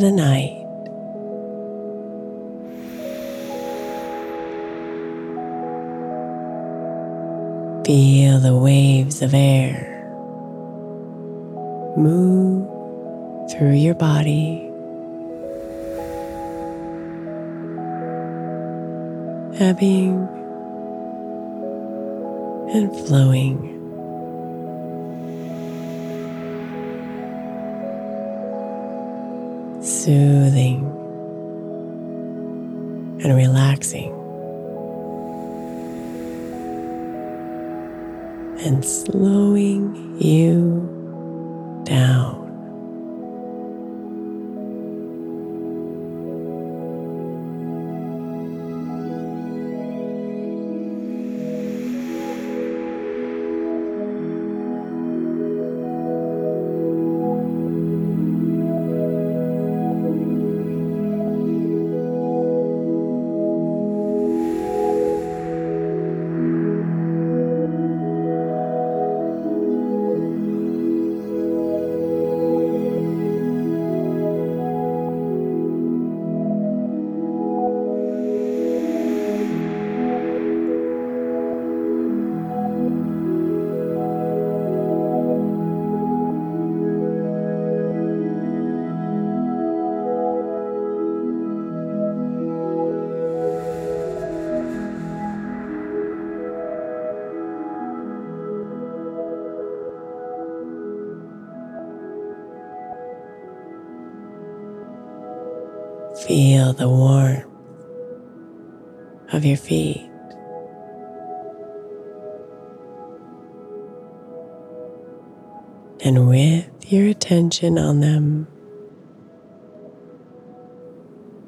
The night. Feel the waves of air move through your body ebbing and flowing. Soothing and relaxing. And slowing you down. On them,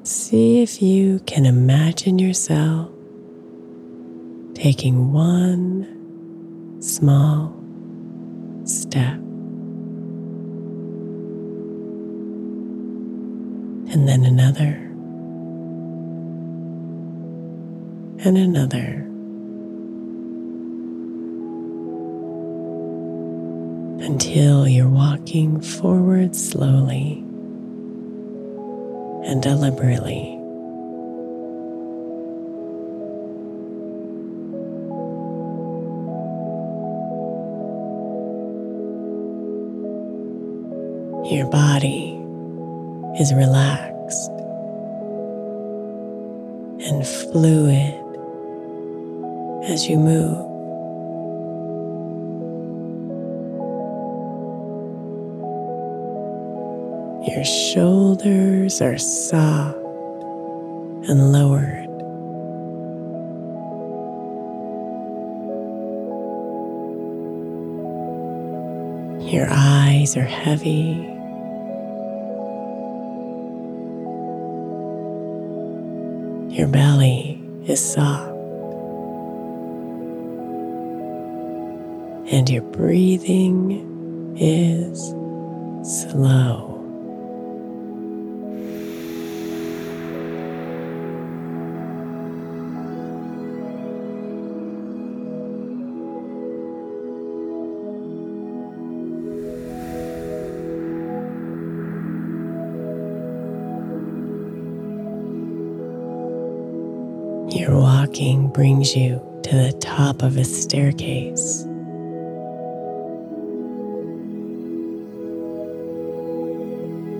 see if you can imagine yourself taking one small step. and then another, and another. Until you're walking forward slowly and deliberately. Your body is relaxed and fluid as you move. Your shoulders are soft and lowered. Your eyes are heavy Your belly is soft. And your breathing is slow. Brings you to the top of a staircase.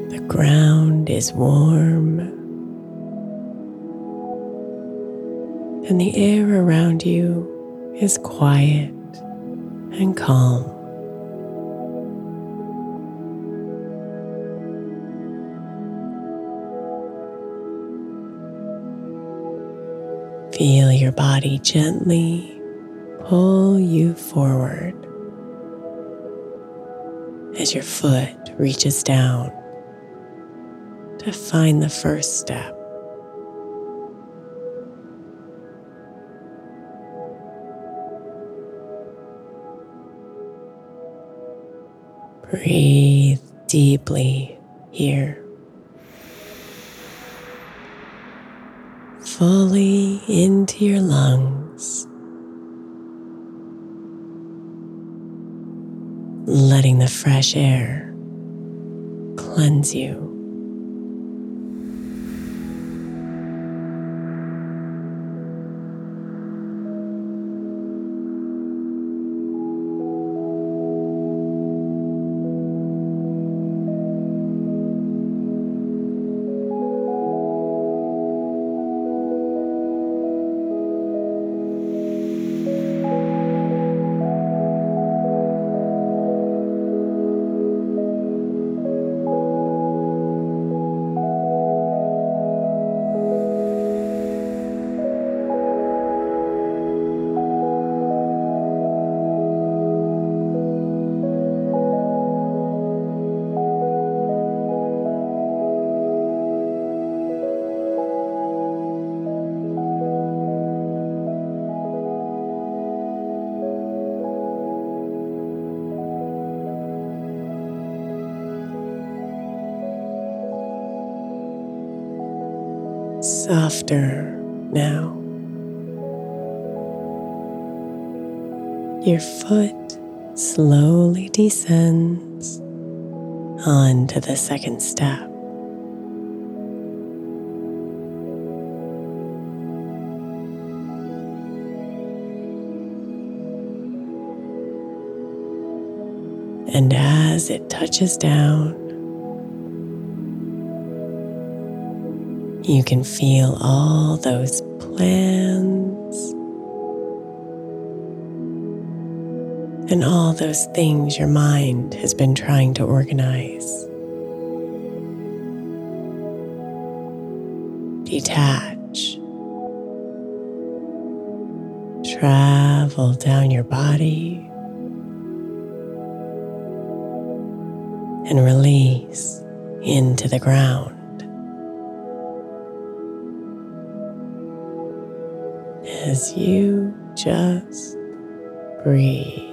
The ground is warm, and the air around you is quiet and calm. Feel your body gently pull you forward as your foot reaches down to find the first step. Breathe deeply here. Fully into your lungs, letting the fresh air cleanse you. Softer now. Your foot slowly descends onto the second step. And as it touches down, you can feel all those plans and all those things your mind has been trying to organize. Detach. Travel down your body and release into the ground. As you just breathe.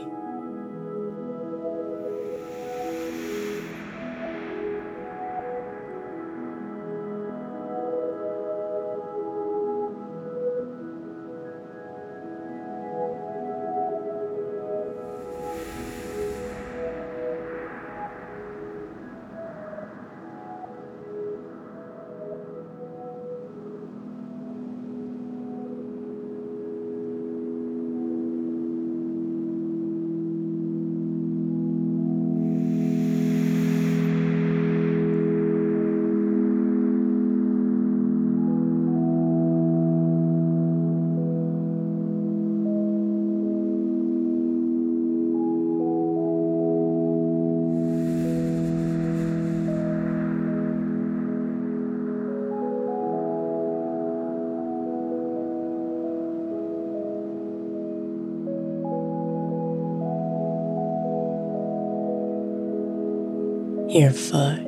Your foot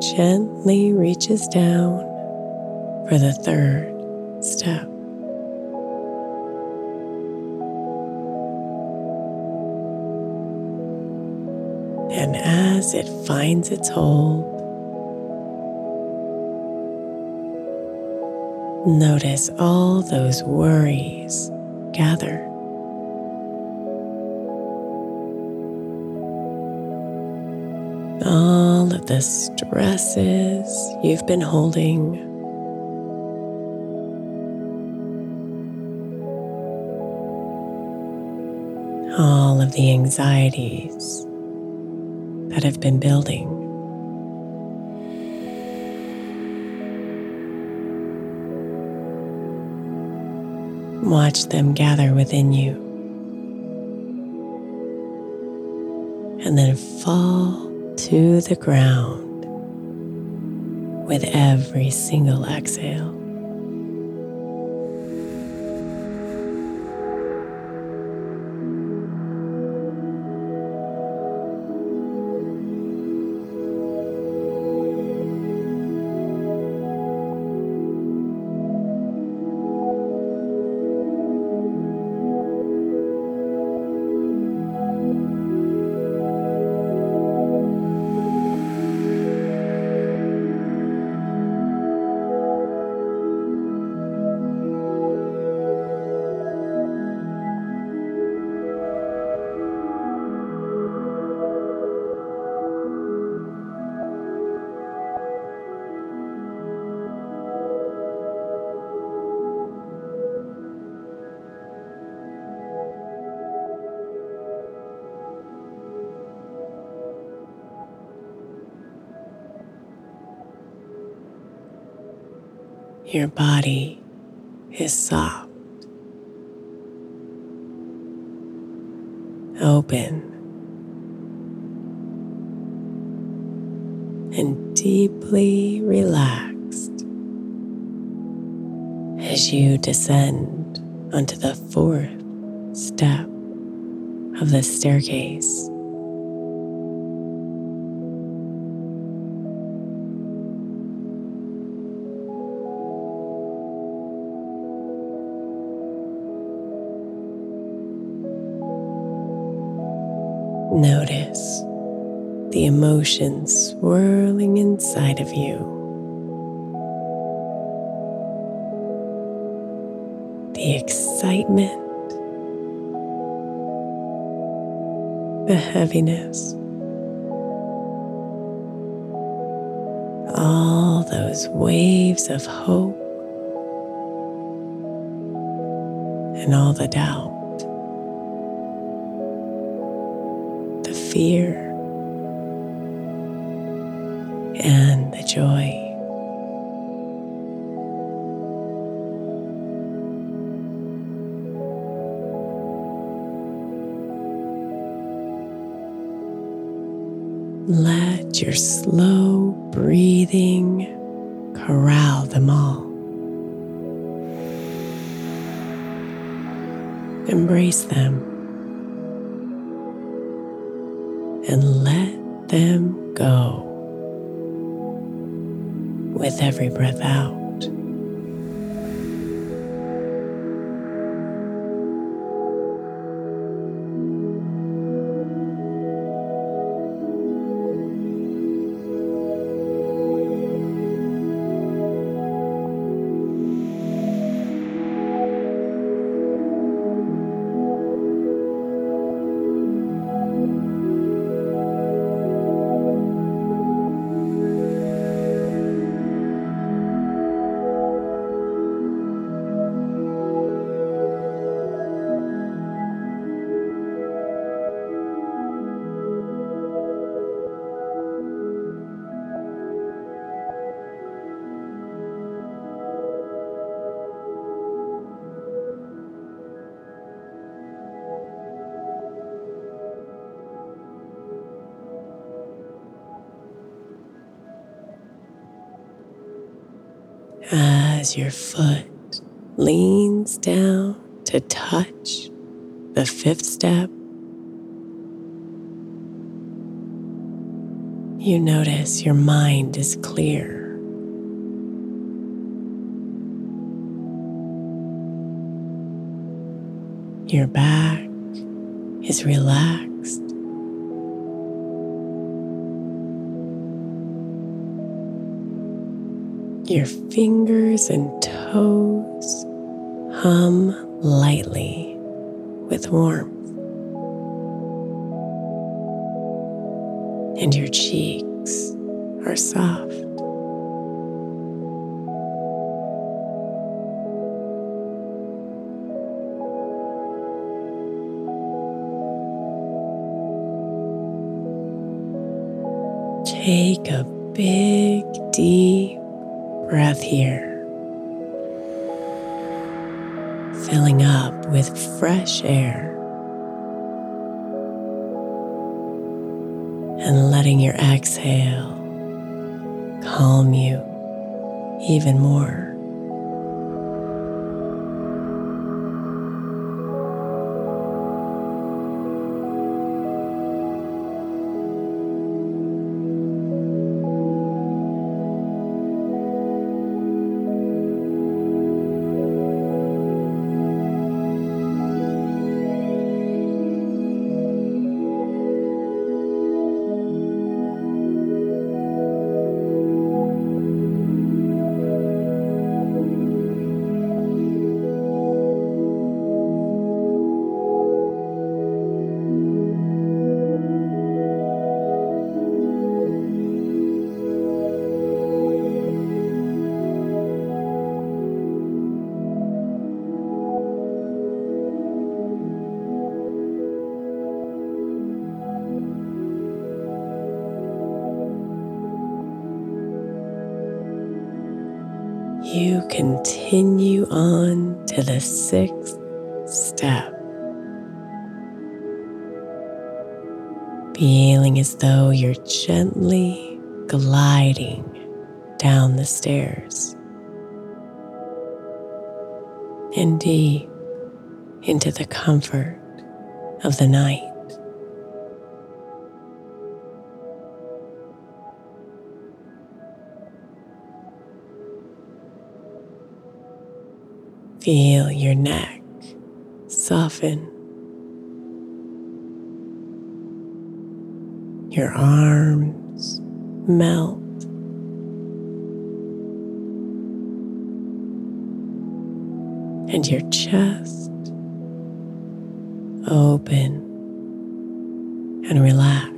gently reaches down for the third step. And as it finds its hold, notice all those worries gather. All of the stresses you've been holding. All of the anxieties that have been building. Watch them gather within you and then fall to the ground with every single exhale. Your body is soft, open, and deeply relaxed as you descend onto the fourth step of the staircase. Emotions swirling inside of you. The excitement, the heaviness, all those waves of hope, and all the doubt, the fear, and the joy. Let your slow breathing corral them all. Embrace them and let them go with every breath out. As your foot leans down to touch the fifth step, you notice your mind is clear. Your back is relaxed. Your fingers and toes hum lightly with warmth. And your cheeks are soft. Take a big, deep breath here, filling up with fresh air and letting your exhale calm you even more. On to the sixth step, feeling as though you're gently gliding down the stairs and deep into the comfort of the night. Feel your neck soften, your arms melt. and your chest open and relax.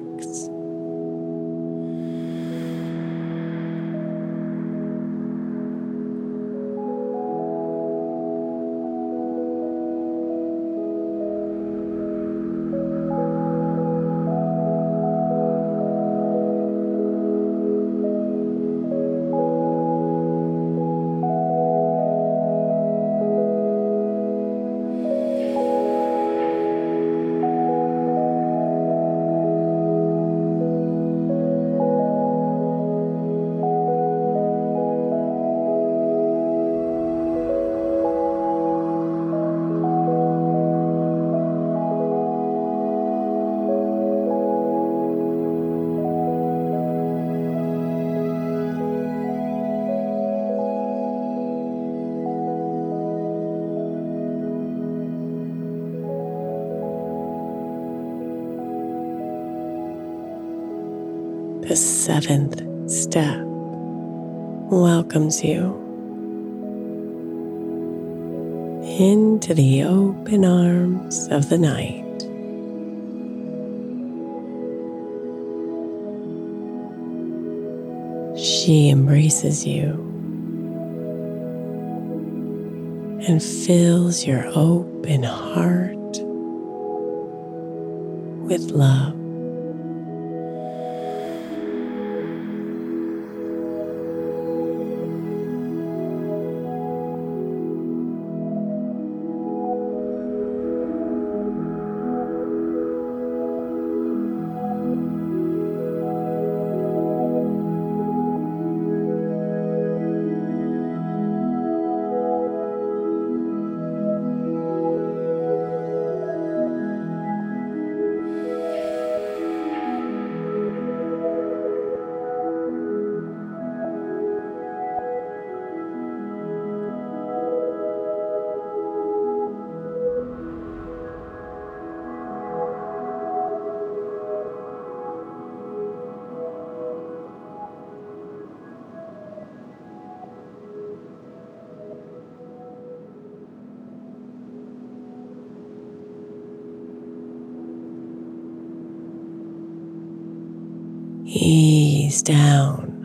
The seventh step welcomes you into the open arms of the night. She embraces you and fills your open heart with love. Ease down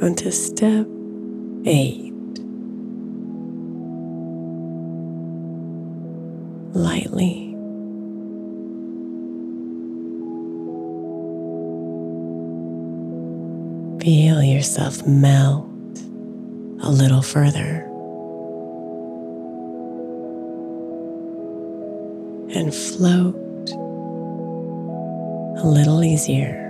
onto step eight. Lightly. Feel yourself melt a little further. And float a little easier.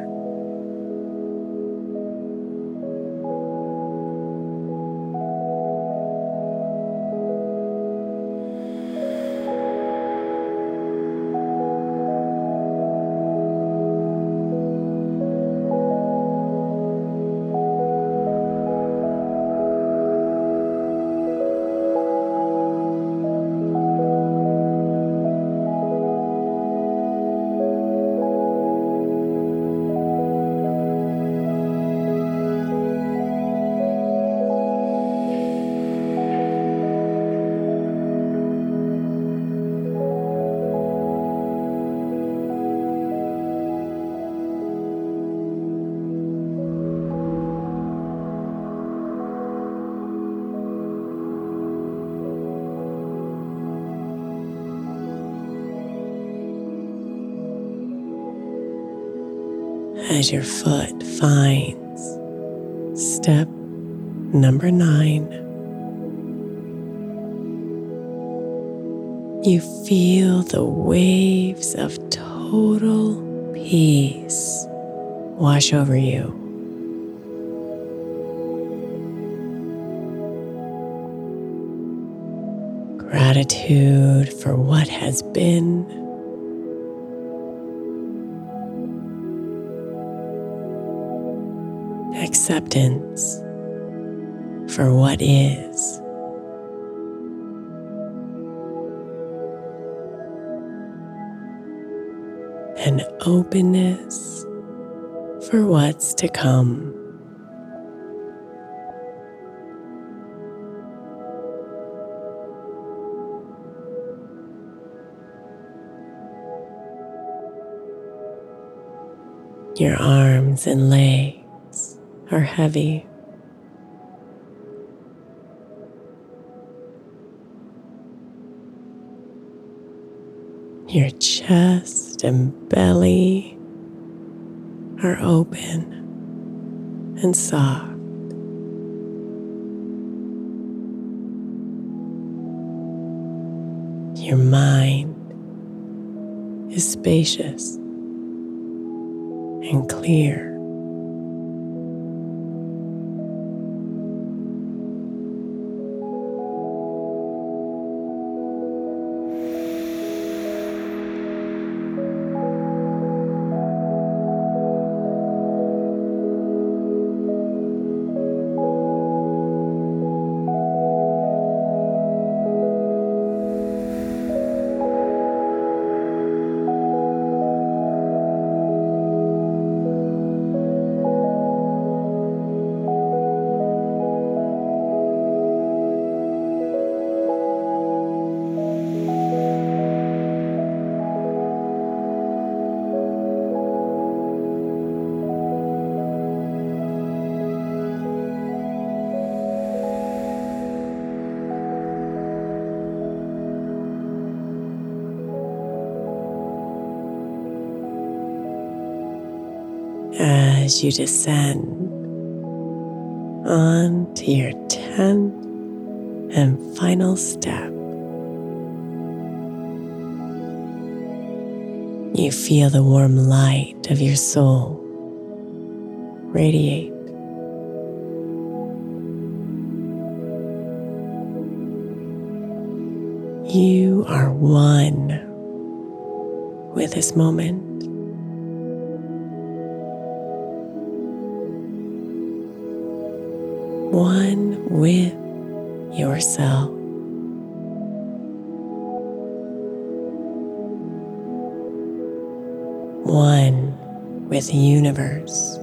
As your foot finds step number nine. You feel the waves of total peace wash over you. Gratitude for what has been acceptance for what is. and openness for what's to come. Your arms and legs are heavy. Your chest and belly are open and soft. Your mind is spacious and clear. As you descend on to your tenth and final step. You feel the warm light of your soul radiate. You are one with this moment. One with the universe.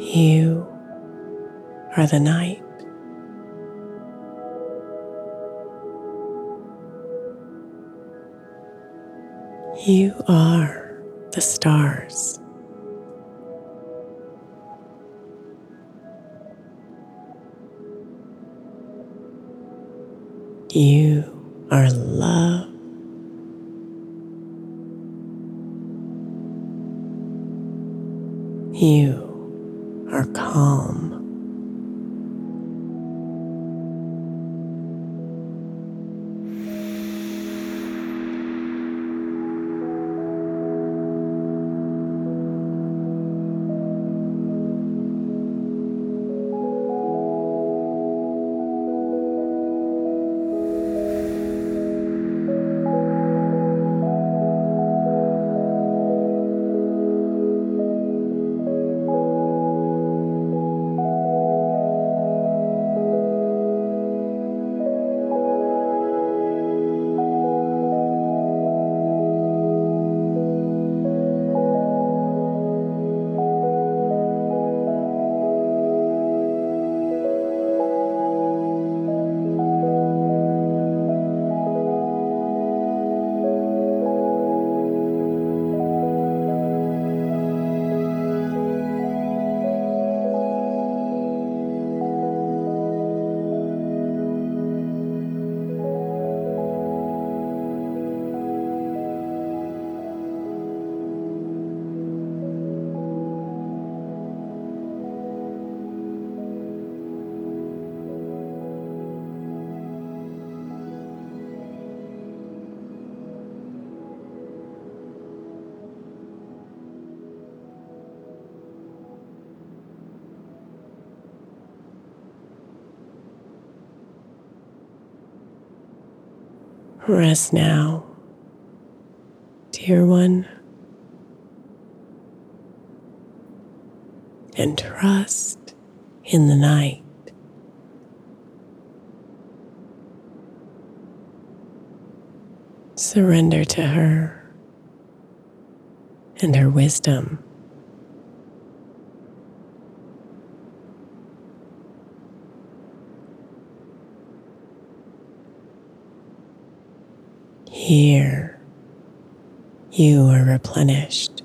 You are the night. You are the stars. You Rest now, dear one, and trust in the night. Surrender to her and her wisdom Here, you are replenished.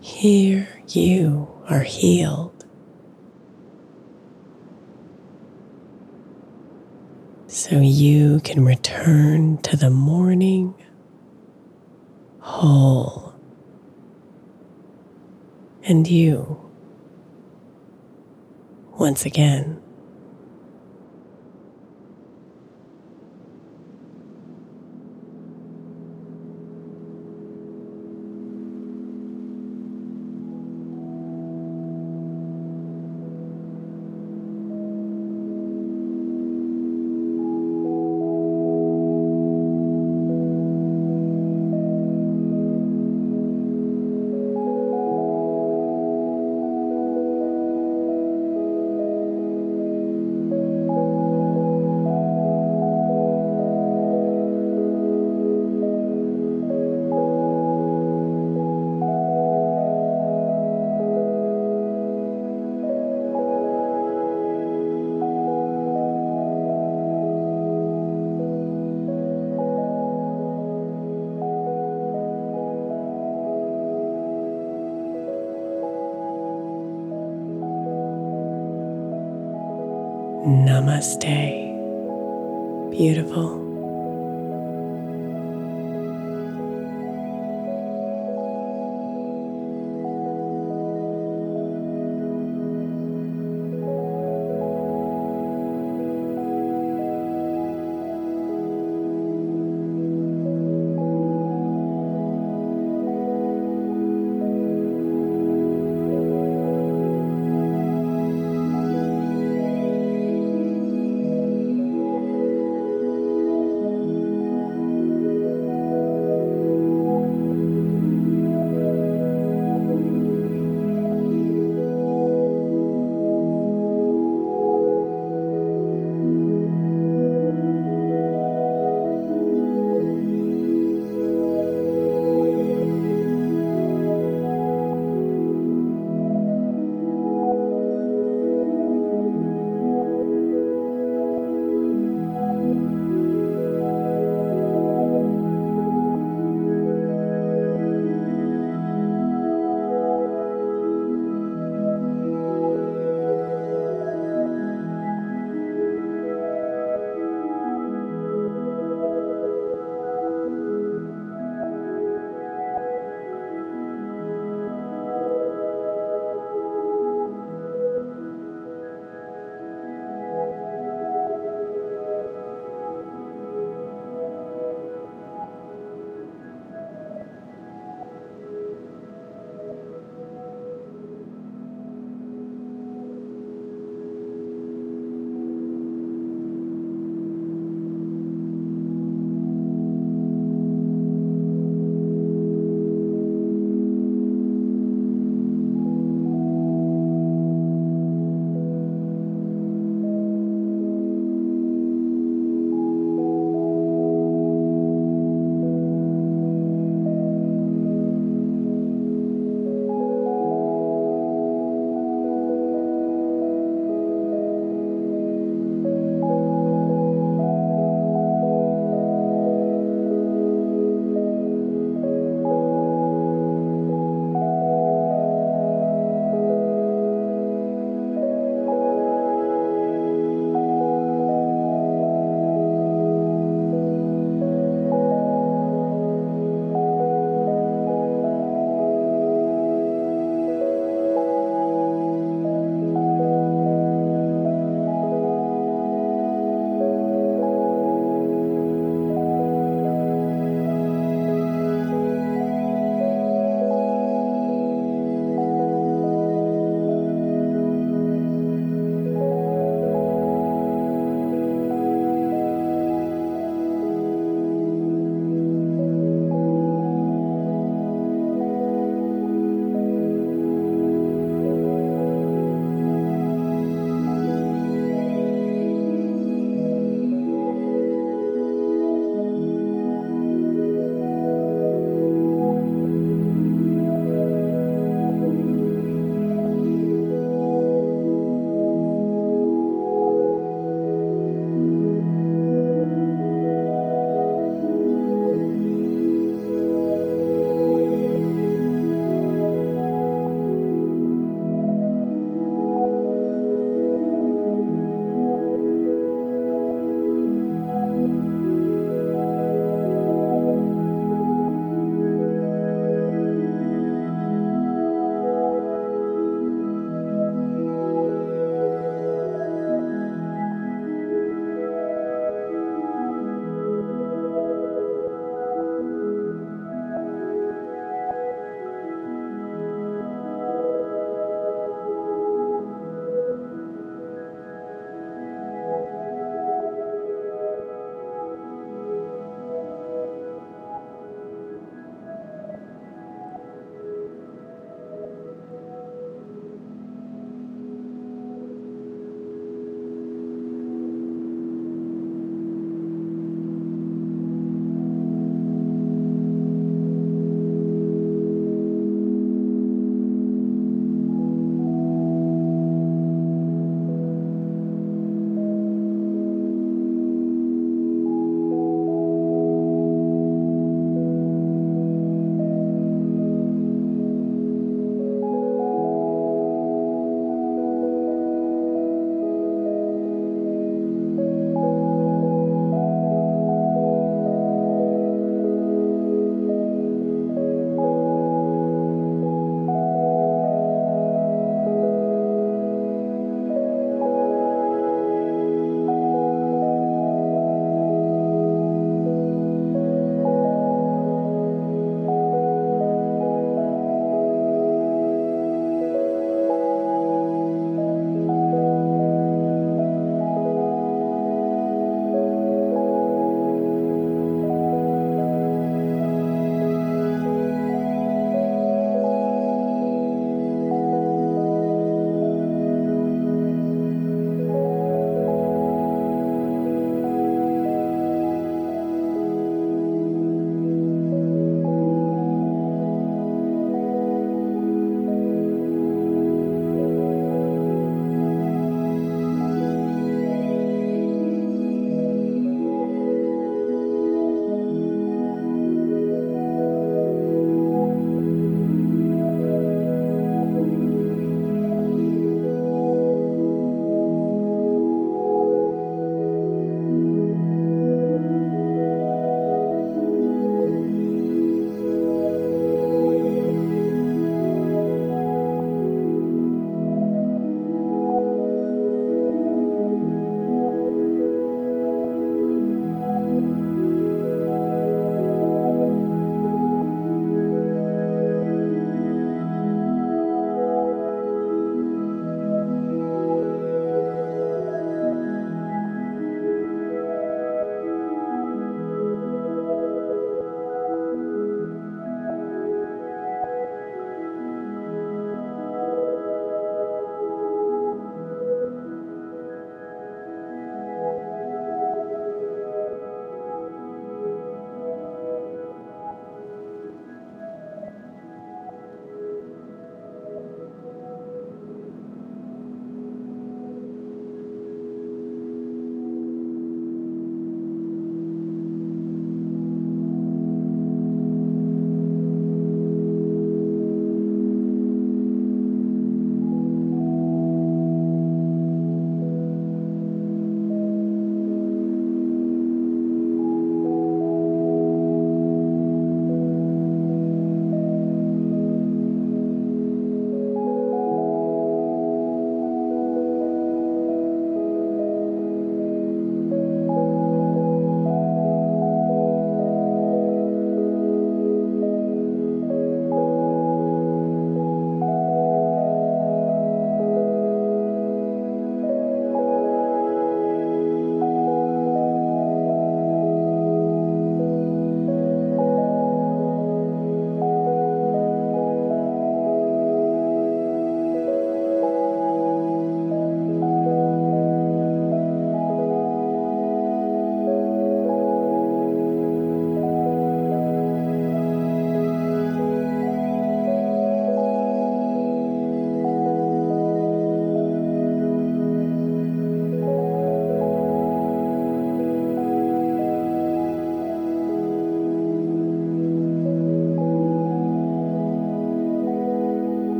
Here, you are healed. So you can return to the morning whole. And you, once again. Namaste.